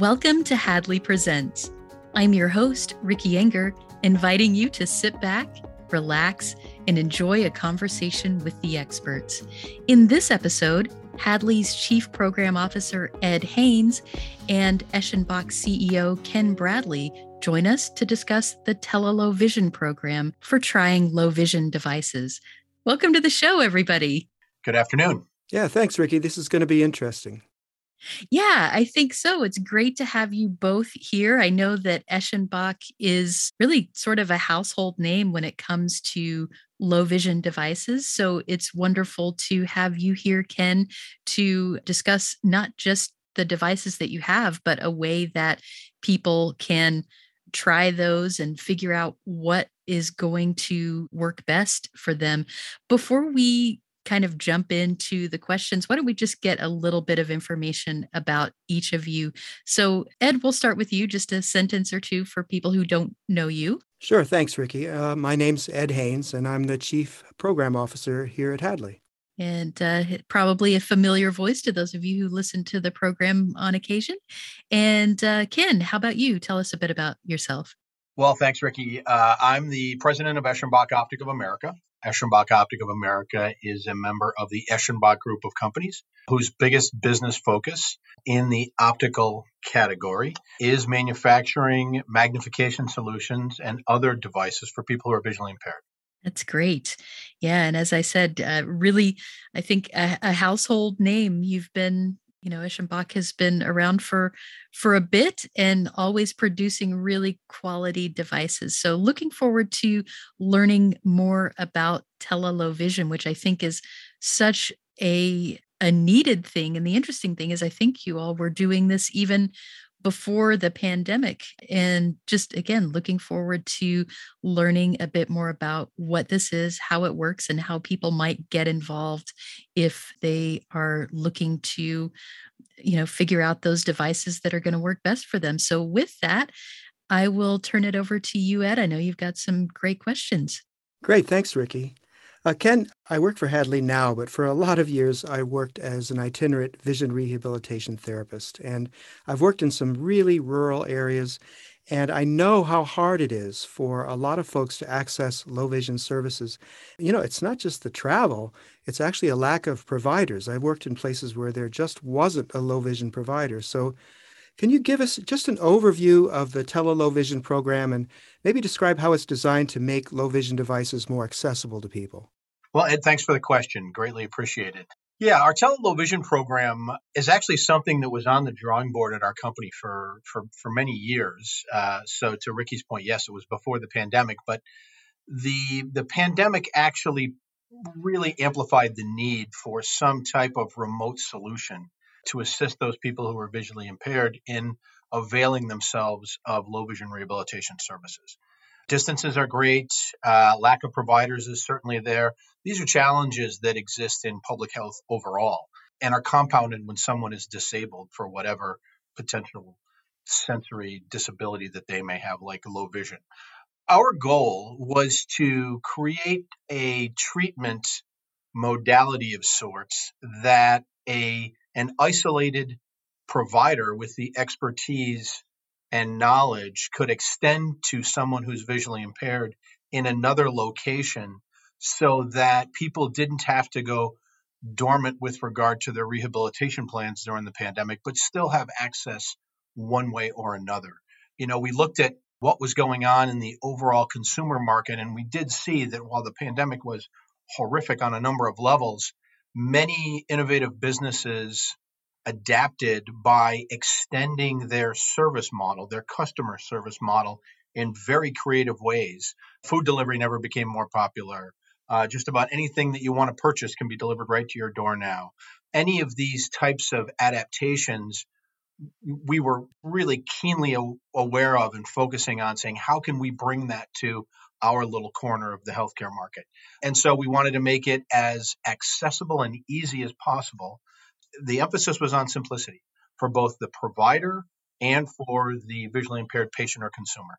Welcome to Hadley Presents. I'm your host, Ricky Enger, inviting you to sit back, relax, and enjoy a conversation with the experts. In this episode, Hadley's Chief Program Officer, Ed Haynes, and Eschenbach CEO, Ken Bradley, join us to discuss the TeleLow Vision program for trying low vision devices. Welcome to the show, everybody. Good afternoon. Yeah, thanks, Ricky. This is going to be interesting. Yeah, I think so. It's great to have you both here. I know that Eschenbach is really sort of a household name when it comes to low vision devices. So it's wonderful to have you here, Ken, to discuss not just the devices that you have, but a way that people can try those and figure out what is going to work best for them. Before we kind of jump into the questions, why don't we just get a little bit of information about each of you? So, Ed, we'll start with you, just a sentence or two for people who don't know you. Sure. Thanks, Ricky. Uh, my name's Ed Haynes, and I'm the Chief Program Officer here at Hadley. And uh, probably a familiar voice to those of you who listen to the program on occasion. And uh, Ken, how about you? Tell us a bit about yourself. Well, thanks, Ricky. Uh, I'm the president of Eschenbach Optic of America. Eschenbach Optic of America is a member of the Eschenbach Group of Companies, whose biggest business focus in the optical category is manufacturing magnification solutions and other devices for people who are visually impaired. That's great. Yeah. And as I said, uh, really, I think a, a household name. You've been you know Eschenbach has been around for for a bit and always producing really quality devices. So looking forward to learning more about telelow vision which i think is such a a needed thing. And the interesting thing is i think you all were doing this even before the pandemic and just again looking forward to learning a bit more about what this is how it works and how people might get involved if they are looking to you know figure out those devices that are going to work best for them. So with that i will turn it over to you ed. I know you've got some great questions. Great. Thanks ricky uh, Ken, I work for Hadley now, but for a lot of years I worked as an itinerant vision rehabilitation therapist. And I've worked in some really rural areas, and I know how hard it is for a lot of folks to access low vision services. You know, it's not just the travel, it's actually a lack of providers. I've worked in places where there just wasn't a low vision provider. So, can you give us just an overview of the TeleLow Vision program and maybe describe how it's designed to make low vision devices more accessible to people? Well, Ed, thanks for the question. Greatly appreciated. Yeah, our TeleLow Vision program is actually something that was on the drawing board at our company for for, for many years. Uh, so, to Ricky's point, yes, it was before the pandemic, but the the pandemic actually really amplified the need for some type of remote solution to assist those people who are visually impaired in availing themselves of low vision rehabilitation services. Distances are great. Uh, lack of providers is certainly there. These are challenges that exist in public health overall and are compounded when someone is disabled for whatever potential sensory disability that they may have, like low vision. Our goal was to create a treatment modality of sorts that a an isolated provider with the expertise and knowledge could extend to someone who's visually impaired in another location so that people didn't have to go dormant with regard to their rehabilitation plans during the pandemic, but still have access one way or another. You know, we looked at what was going on in the overall consumer market, and we did see that while the pandemic was horrific on a number of levels, many innovative businesses adapted by extending their service model, their customer service model, in very creative ways. Food delivery never became more popular. Uh, just about anything that you want to purchase can be delivered right to your door now. Any of these types of adaptations we were really keenly aware of and focusing on saying how can we bring that to our little corner of the healthcare market and so we wanted to make it as accessible and easy as possible the emphasis was on simplicity for both the provider and for the visually impaired patient or consumer.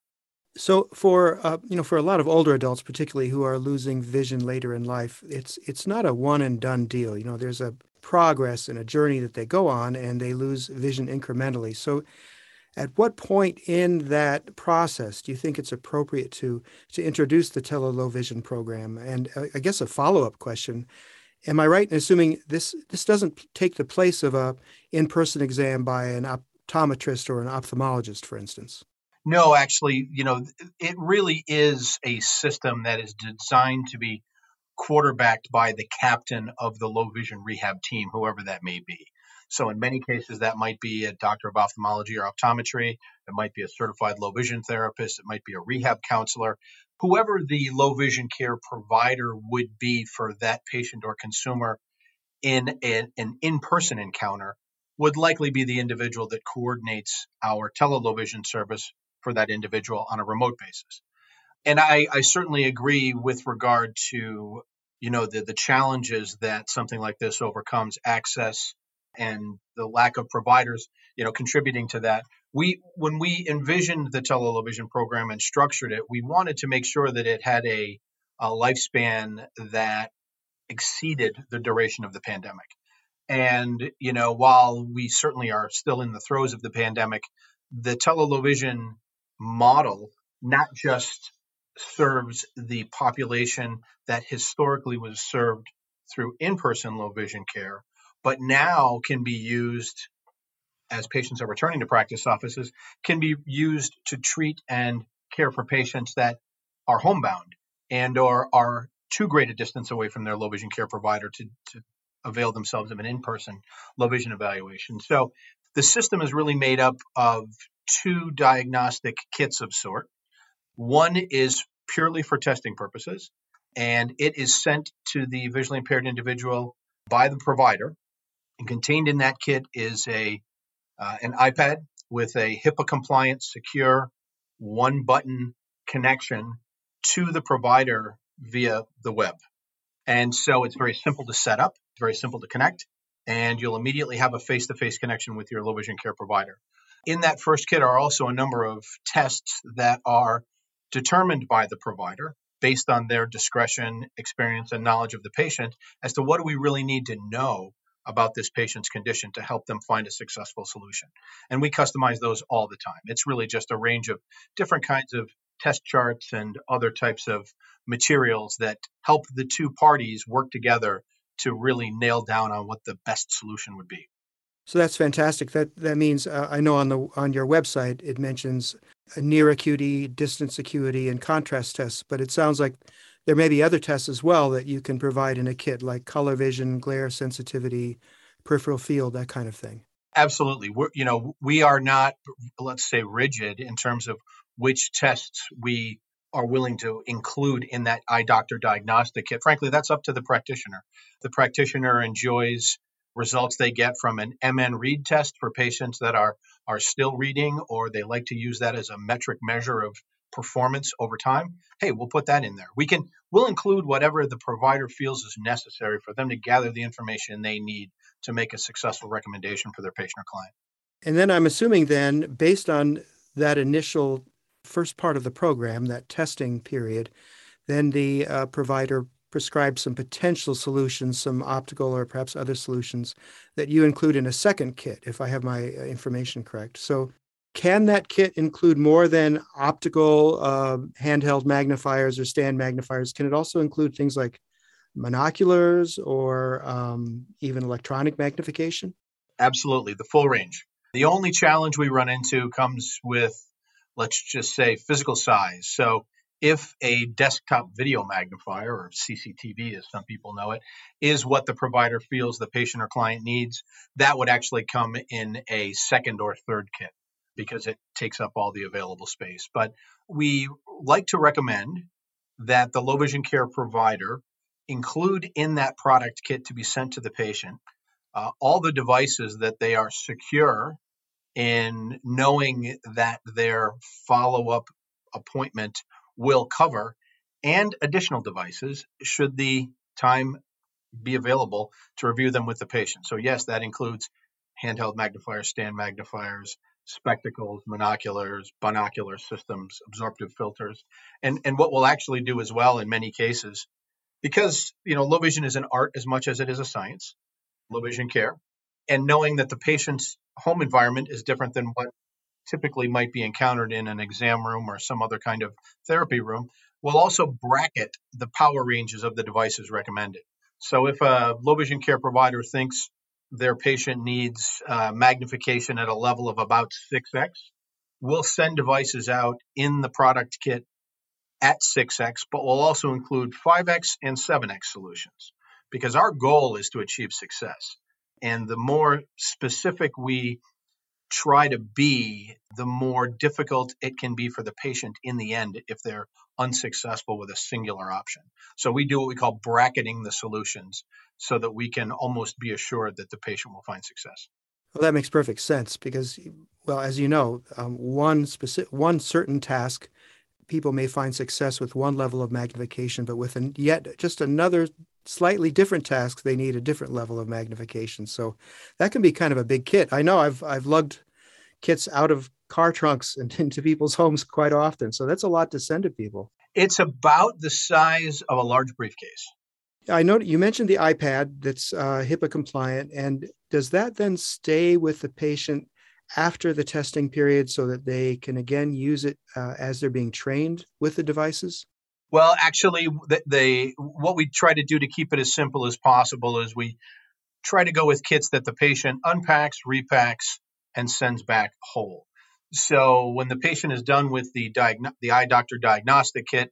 So for uh, you know for a lot of older adults, particularly who are losing vision later in life, it's it's not a one and done deal. You know, there's a progress and a journey that they go on, and they lose vision incrementally. So, At what point in that process do you think it's appropriate to to introduce the tele-low vision program? And uh, I guess a follow-up question: Am I right in assuming this this doesn't take the place of a in-person exam by an optometrist or an ophthalmologist, for instance? No, actually, you know, it really is a system that is designed to be quarterbacked by the captain of the low vision rehab team, whoever that may be. So in many cases, that might be a doctor of ophthalmology or optometry. It might be a certified low vision therapist. It might be a rehab counselor. Whoever the low vision care provider would be for that patient or consumer in a, an in-person encounter would likely be the individual that coordinates our tele vision service for that individual on a remote basis. And I, I certainly agree with regard to you know the the challenges that something like this overcomes access and the lack of providers, you know, contributing to that. We, when we envisioned the television program and structured it, we wanted to make sure that it had a, a lifespan that exceeded the duration of the pandemic. And, you know, while we certainly are still in the throes of the pandemic, the television model not just serves the population that historically was served through in person low vision care, but now can be used as patients are returning to practice offices, can be used to treat and care for patients that are homebound and or are too great a distance away from their low vision care provider to, to avail themselves of an in-person low vision evaluation. So the system is really made up of two diagnostic kits of sort. One is purely for testing purposes, and it is sent to the visually impaired individual by the provider and contained in that kit is a uh, an iPad with a HIPAA compliant, secure, one button connection to the provider via the web. And so it's very simple to set up, very simple to connect, and you'll immediately have a face to face connection with your low vision care provider. In that first kit are also a number of tests that are determined by the provider based on their discretion, experience, and knowledge of the patient as to what do we really need to know about this patient's condition to help them find a successful solution. And we customize those all the time. It's really just a range of different kinds of test charts and other types of materials that help the two parties work together to really nail down on what the best solution would be. So that's fantastic. That that means uh, I know on the on your website it mentions near acuity, distance acuity, and contrast tests, but it sounds like there may be other tests as well that you can provide in a kit, like color vision, glare sensitivity, peripheral field, that kind of thing. Absolutely. We're, you know, we are not, let's say, rigid in terms of which tests we are willing to include in that eye doctor diagnostic kit. Frankly, that's up to the practitioner. The practitioner enjoys results they get from an MNREAD test for patients that are are still reading or they like to use that as a metric measure of performance over time, hey, we'll put that in there. We can we'll include whatever the provider feels is necessary for them to gather the information they need to make a successful recommendation for their patient or client. And then I'm assuming then based on that initial first part of the program, that testing period, then the uh, provider prescribes some potential solutions, some optical or perhaps other solutions that you include in a second kit, if I have my uh, information correct. So can that kit include more than optical uh, handheld magnifiers or stand magnifiers? Can it also include things like monoculars or um, even electronic magnification? Absolutely, the full range. The only challenge we run into comes with, let's just say, physical size. So, if a desktop video magnifier, or CCTV as some people know it, is what the provider feels the patient or client needs, that would actually come in a second or third kit because it takes up all the available space. But we like to recommend that the low vision care provider include in that product kit to be sent to the patient uh, all the devices that they are secure in knowing that their follow up appointment will cover and additional devices should the time be available to review them with the patient. So, yes, that includes handheld magnifiers, stand magnifiers, spectacles, monoculars, binocular systems, absorptive filters. And, and what we'll actually do as well in many cases, because you know low vision is an art as much as it is a science, low vision care, and knowing that the patient's home environment is different than what typically might be encountered in an exam room or some other kind of therapy room, will also bracket the power ranges of the devices recommended. So if a low vision care provider thinks their patient needs uh, magnification at a level of about 6x, we'll send devices out in the product kit at 6x, but we'll also include 5x and 7x solutions because our goal is to achieve success. And the more specific we try to be, the more difficult it can be for the patient in the end if they're unsuccessful with a singular option. So we do what we call bracketing the solutions so that we can almost be assured that the patient will find success. Well, that makes perfect sense because, well, as you know, um, one specific, one certain task, people may find success with one level of magnification, but with an, yet just another slightly different tasks, they need a different level of magnification. So that can be kind of a big kit. I know I've I've lugged kits out of car trunks and into people's homes quite often. So that's a lot to send to people. It's about the size of a large briefcase. I know you mentioned the iPad that's uh, HIPAA compliant, and does that then stay with the patient after the testing period so that they can again use it uh, as they're being trained with the devices? Well, actually, what we try to do to keep it as simple as possible is we try to go with kits that the patient unpacks, repacks, and sends back whole. So when the patient is done with the diagn- the eye doctor diagnostic kit,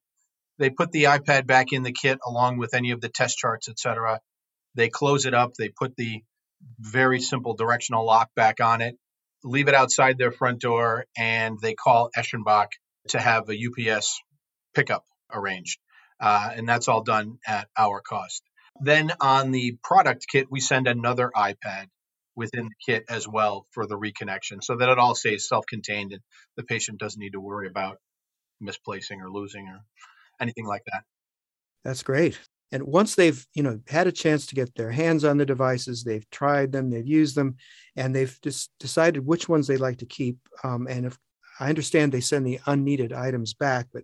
they put the iPad back in the kit along with any of the test charts, etc. They close it up. They put the very simple directional lock back on it, leave it outside their front door, and they call Eschenbach to have a UPS pickup arranged. Uh, and that's all done at our cost. Then on the product kit, we send another iPad within the kit as well for the reconnection so that it all stays self contained and the patient doesn't need to worry about misplacing or losing or anything like that. That's great. And once they've, you know, had a chance to get their hands on the devices, they've tried them, they've used them, and they've just decided which ones they like to keep. Um, and if I understand they send the unneeded items back, but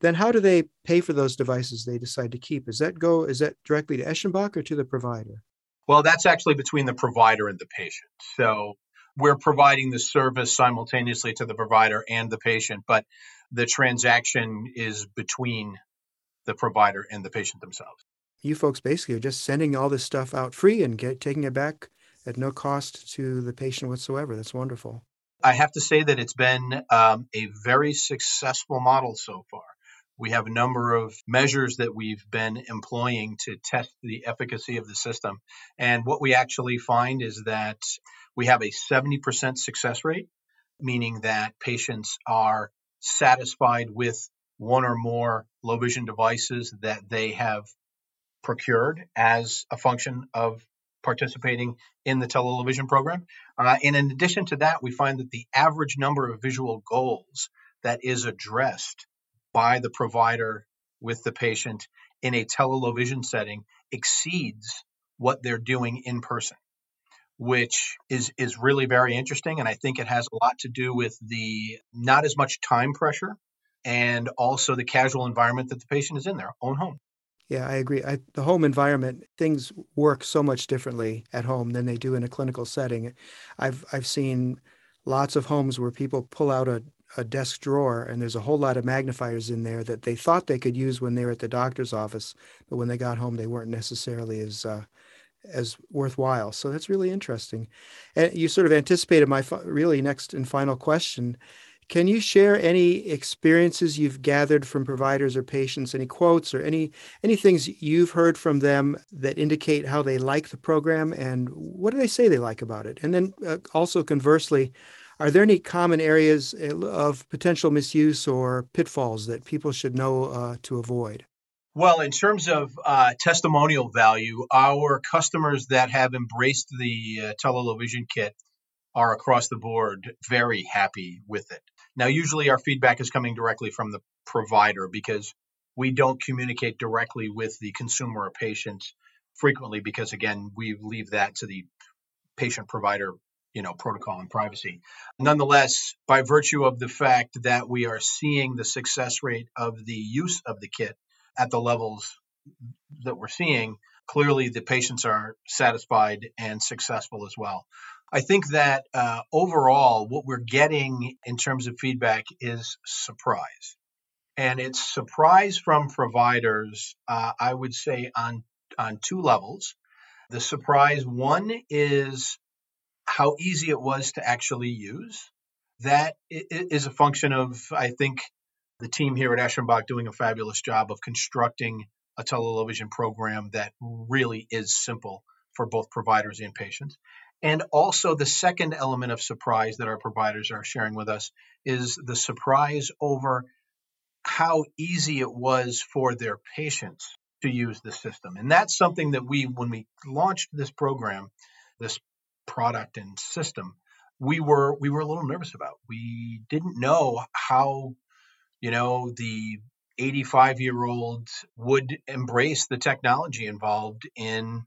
then how do they pay for those devices they decide to keep? Is that go is that directly to Eschenbach or to the provider? Well, that's actually between the provider and the patient. So we're providing the service simultaneously to the provider and the patient, but the transaction is between the provider and the patient themselves. You folks basically are just sending all this stuff out free and get taking it back at no cost to the patient whatsoever. That's wonderful. I have to say that it's been um, a very successful model so far. We have a number of measures that we've been employing to test the efficacy of the system. And what we actually find is that we have a 70% success rate, meaning that patients are satisfied with one or more low vision devices that they have procured as a function of participating in the television program. Uh, and in addition to that, we find that the average number of visual goals that is addressed by the provider with the patient in a television setting exceeds what they're doing in person which is is really very interesting and i think it has a lot to do with the not as much time pressure and also the casual environment that the patient is in their own home. Yeah i agree. I, the home environment things work so much differently at home than they do in a clinical setting. I've i've seen lots of homes where people pull out a a desk drawer and there's a whole lot of magnifiers in there that they thought they could use when they were at the doctor's office, but when they got home, they weren't necessarily as uh, as worthwhile. So that's really interesting. And you sort of anticipated my really next and final question. Can you share any experiences you've gathered from providers or patients, any quotes or any any things you've heard from them that indicate how they like the program and what do they say they like about it? And then uh, also conversely, are there any common areas eh, of potential misuse or pitfalls that people should know uh, to avoid? Well, in terms of uh, testimonial value, our customers that have embraced the uh, television kit are across the board very happy with it. Now, usually our feedback is coming directly from the provider because we don't communicate directly with the consumer or patient frequently because, again, we leave that to the patient provider you know protocol and privacy nonetheless by virtue of the fact that we are seeing the success rate of the use of the kit at the levels that we're seeing clearly the patients are satisfied and successful as well. I think that uh, overall, what we're getting in terms of feedback is surprise. And it's surprise from providers, uh, I would say, on, on two levels. The surprise one is how easy it was to actually use. That is a function of, I think, the team here at Eschenbach doing a fabulous job of constructing a television program that really is simple for both providers and patients. And also, the second element of surprise that our providers are sharing with us is the surprise over how easy it was for their patients to use the system. And that's something that we, when we launched this program, this product and system, we were we were a little nervous about. We didn't know how, you know, the 85 year old would embrace the technology involved in,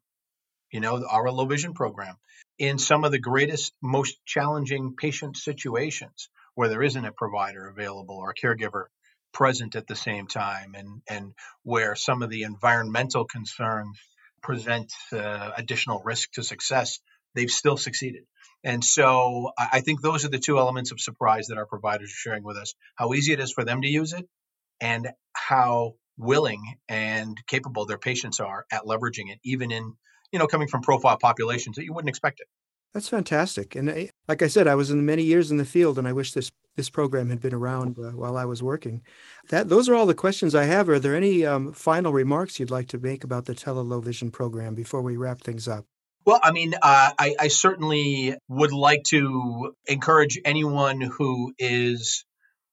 you know, our low vision program in some of the greatest, most challenging patient situations where there isn't a provider available or a caregiver present at the same time and, and where some of the environmental concerns present uh, additional risk to success, they've still succeeded. And so I think those are the two elements of surprise that our providers are sharing with us how easy it is for them to use it and how willing and capable their patients are at leveraging it, even in, you know, coming from profile populations that you wouldn't expect it. That's fantastic. And I, like I said, I was in many years in the field, and I wish this this program had been around uh, while I was working. That those are all the questions I have. Are there any um, final remarks you'd like to make about the Tele Vision program before we wrap things up? Well, I mean, uh, I, I, certainly would like to encourage anyone who is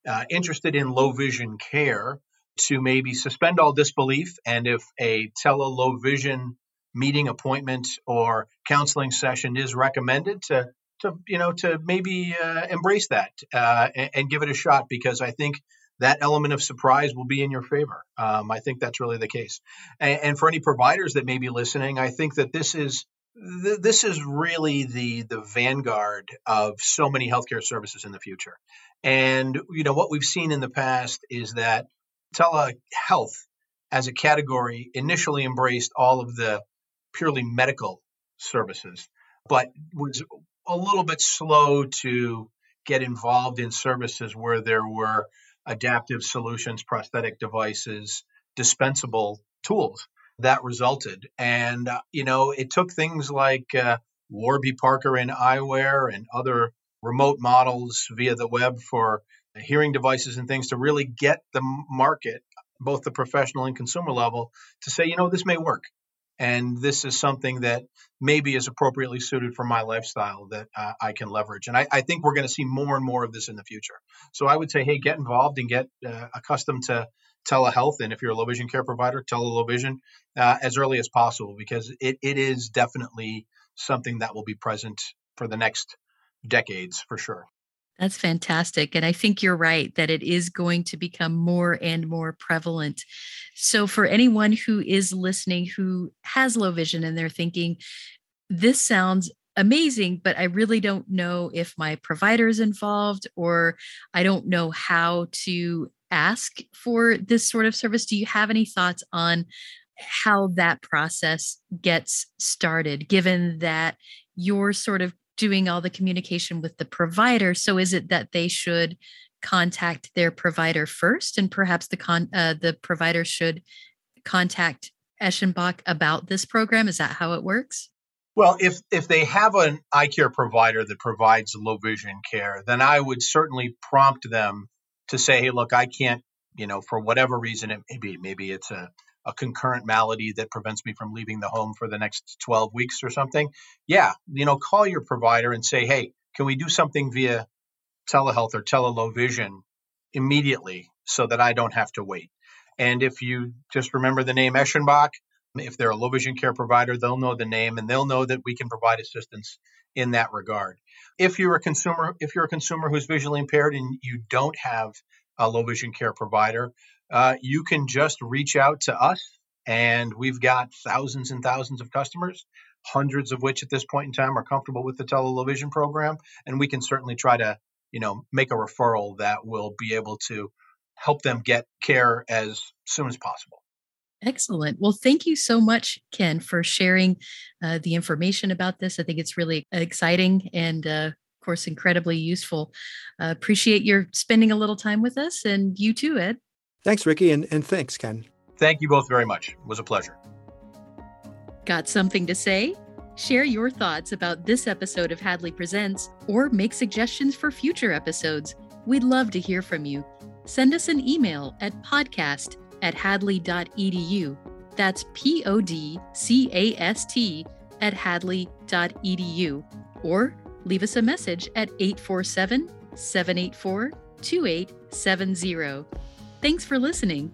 uh, interested in low vision care to maybe suspend all disbelief. And if a tele low vision meeting appointment or counseling session is recommended, to to you know to maybe uh, embrace that uh, and, and, give it a shot because I think that element of surprise will be in your favor. Um, I think that's really the case. And, and, for any providers that may be listening, I think that this is this is really the the vanguard of so many healthcare services in the future. And you know what we've seen in the past is that telehealth as a category initially embraced all of the purely medical services, but was a little bit slow to get involved in services where there were adaptive solutions, prosthetic devices, dispensable tools that resulted. And, uh, you know, it took things like uh, Warby Parker in eyewear and other remote models via the web for hearing devices and things to really get the market, both the professional and consumer level, to say, you know, this may work. And this is something that maybe is appropriately suited for my lifestyle that uh, I can leverage. And I, I think we're going to see more and more of this in the future. So I would say, hey, get involved and get uh, accustomed to telehealth. And if you're a low vision care provider, tele low vision uh, as early as possible because it, it is definitely something that will be present for the next decades for sure. That's fantastic. And I think you're right that it is going to become more and more prevalent. So, for anyone who is listening who has low vision and they're thinking, this sounds amazing, but I really don't know if my provider is involved or I don't know how to ask for this sort of service. Do you have any thoughts on how that process gets started, given that you're sort of doing all the communication with the provider. So is it that they should contact their provider first, and perhaps the con uh, the provider should contact Eschenbach about this program? Is that how it works? Well, if if they have an eye care provider that provides low vision care, then I would certainly prompt them to say, "Hey, look, I can't, you know, for whatever reason it may be, maybe it's a a concurrent malady that prevents me from leaving the home for the next 12 weeks or something, yeah, you know, call your provider and say, hey, can we do something via telehealth or telelow vision immediately so that I don't have to wait? And if you just remember the name Eschenbach, if they're a low vision care provider, they'll know the name and they'll know that we can provide assistance in that regard. If you're a consumer, if you're a consumer who's visually impaired and you don't have a low vision care provider, uh, you can just reach out to us. And we've got thousands and thousands of customers, hundreds of which at this point in time are comfortable with the television program. And we can certainly try to, you know, make a referral that will be able to help them get care as soon as possible. Excellent. Well, thank you so much, Ken, for sharing uh, the information about this. I think it's really exciting and, uh, of course, incredibly useful. Uh, appreciate your spending a little time with us, and you too, Ed. Thanks, Ricky, and, and thanks, Ken. Thank you both very much. It was a pleasure. Got something to say? Share your thoughts about this episode of Hadley Presents or make suggestions for future episodes. We'd love to hear from you. Send us an email at podcast at hadley.edu. That's P O D C A S T at hadley.edu. Or leave us a message at 847 784 2870. Thanks for listening.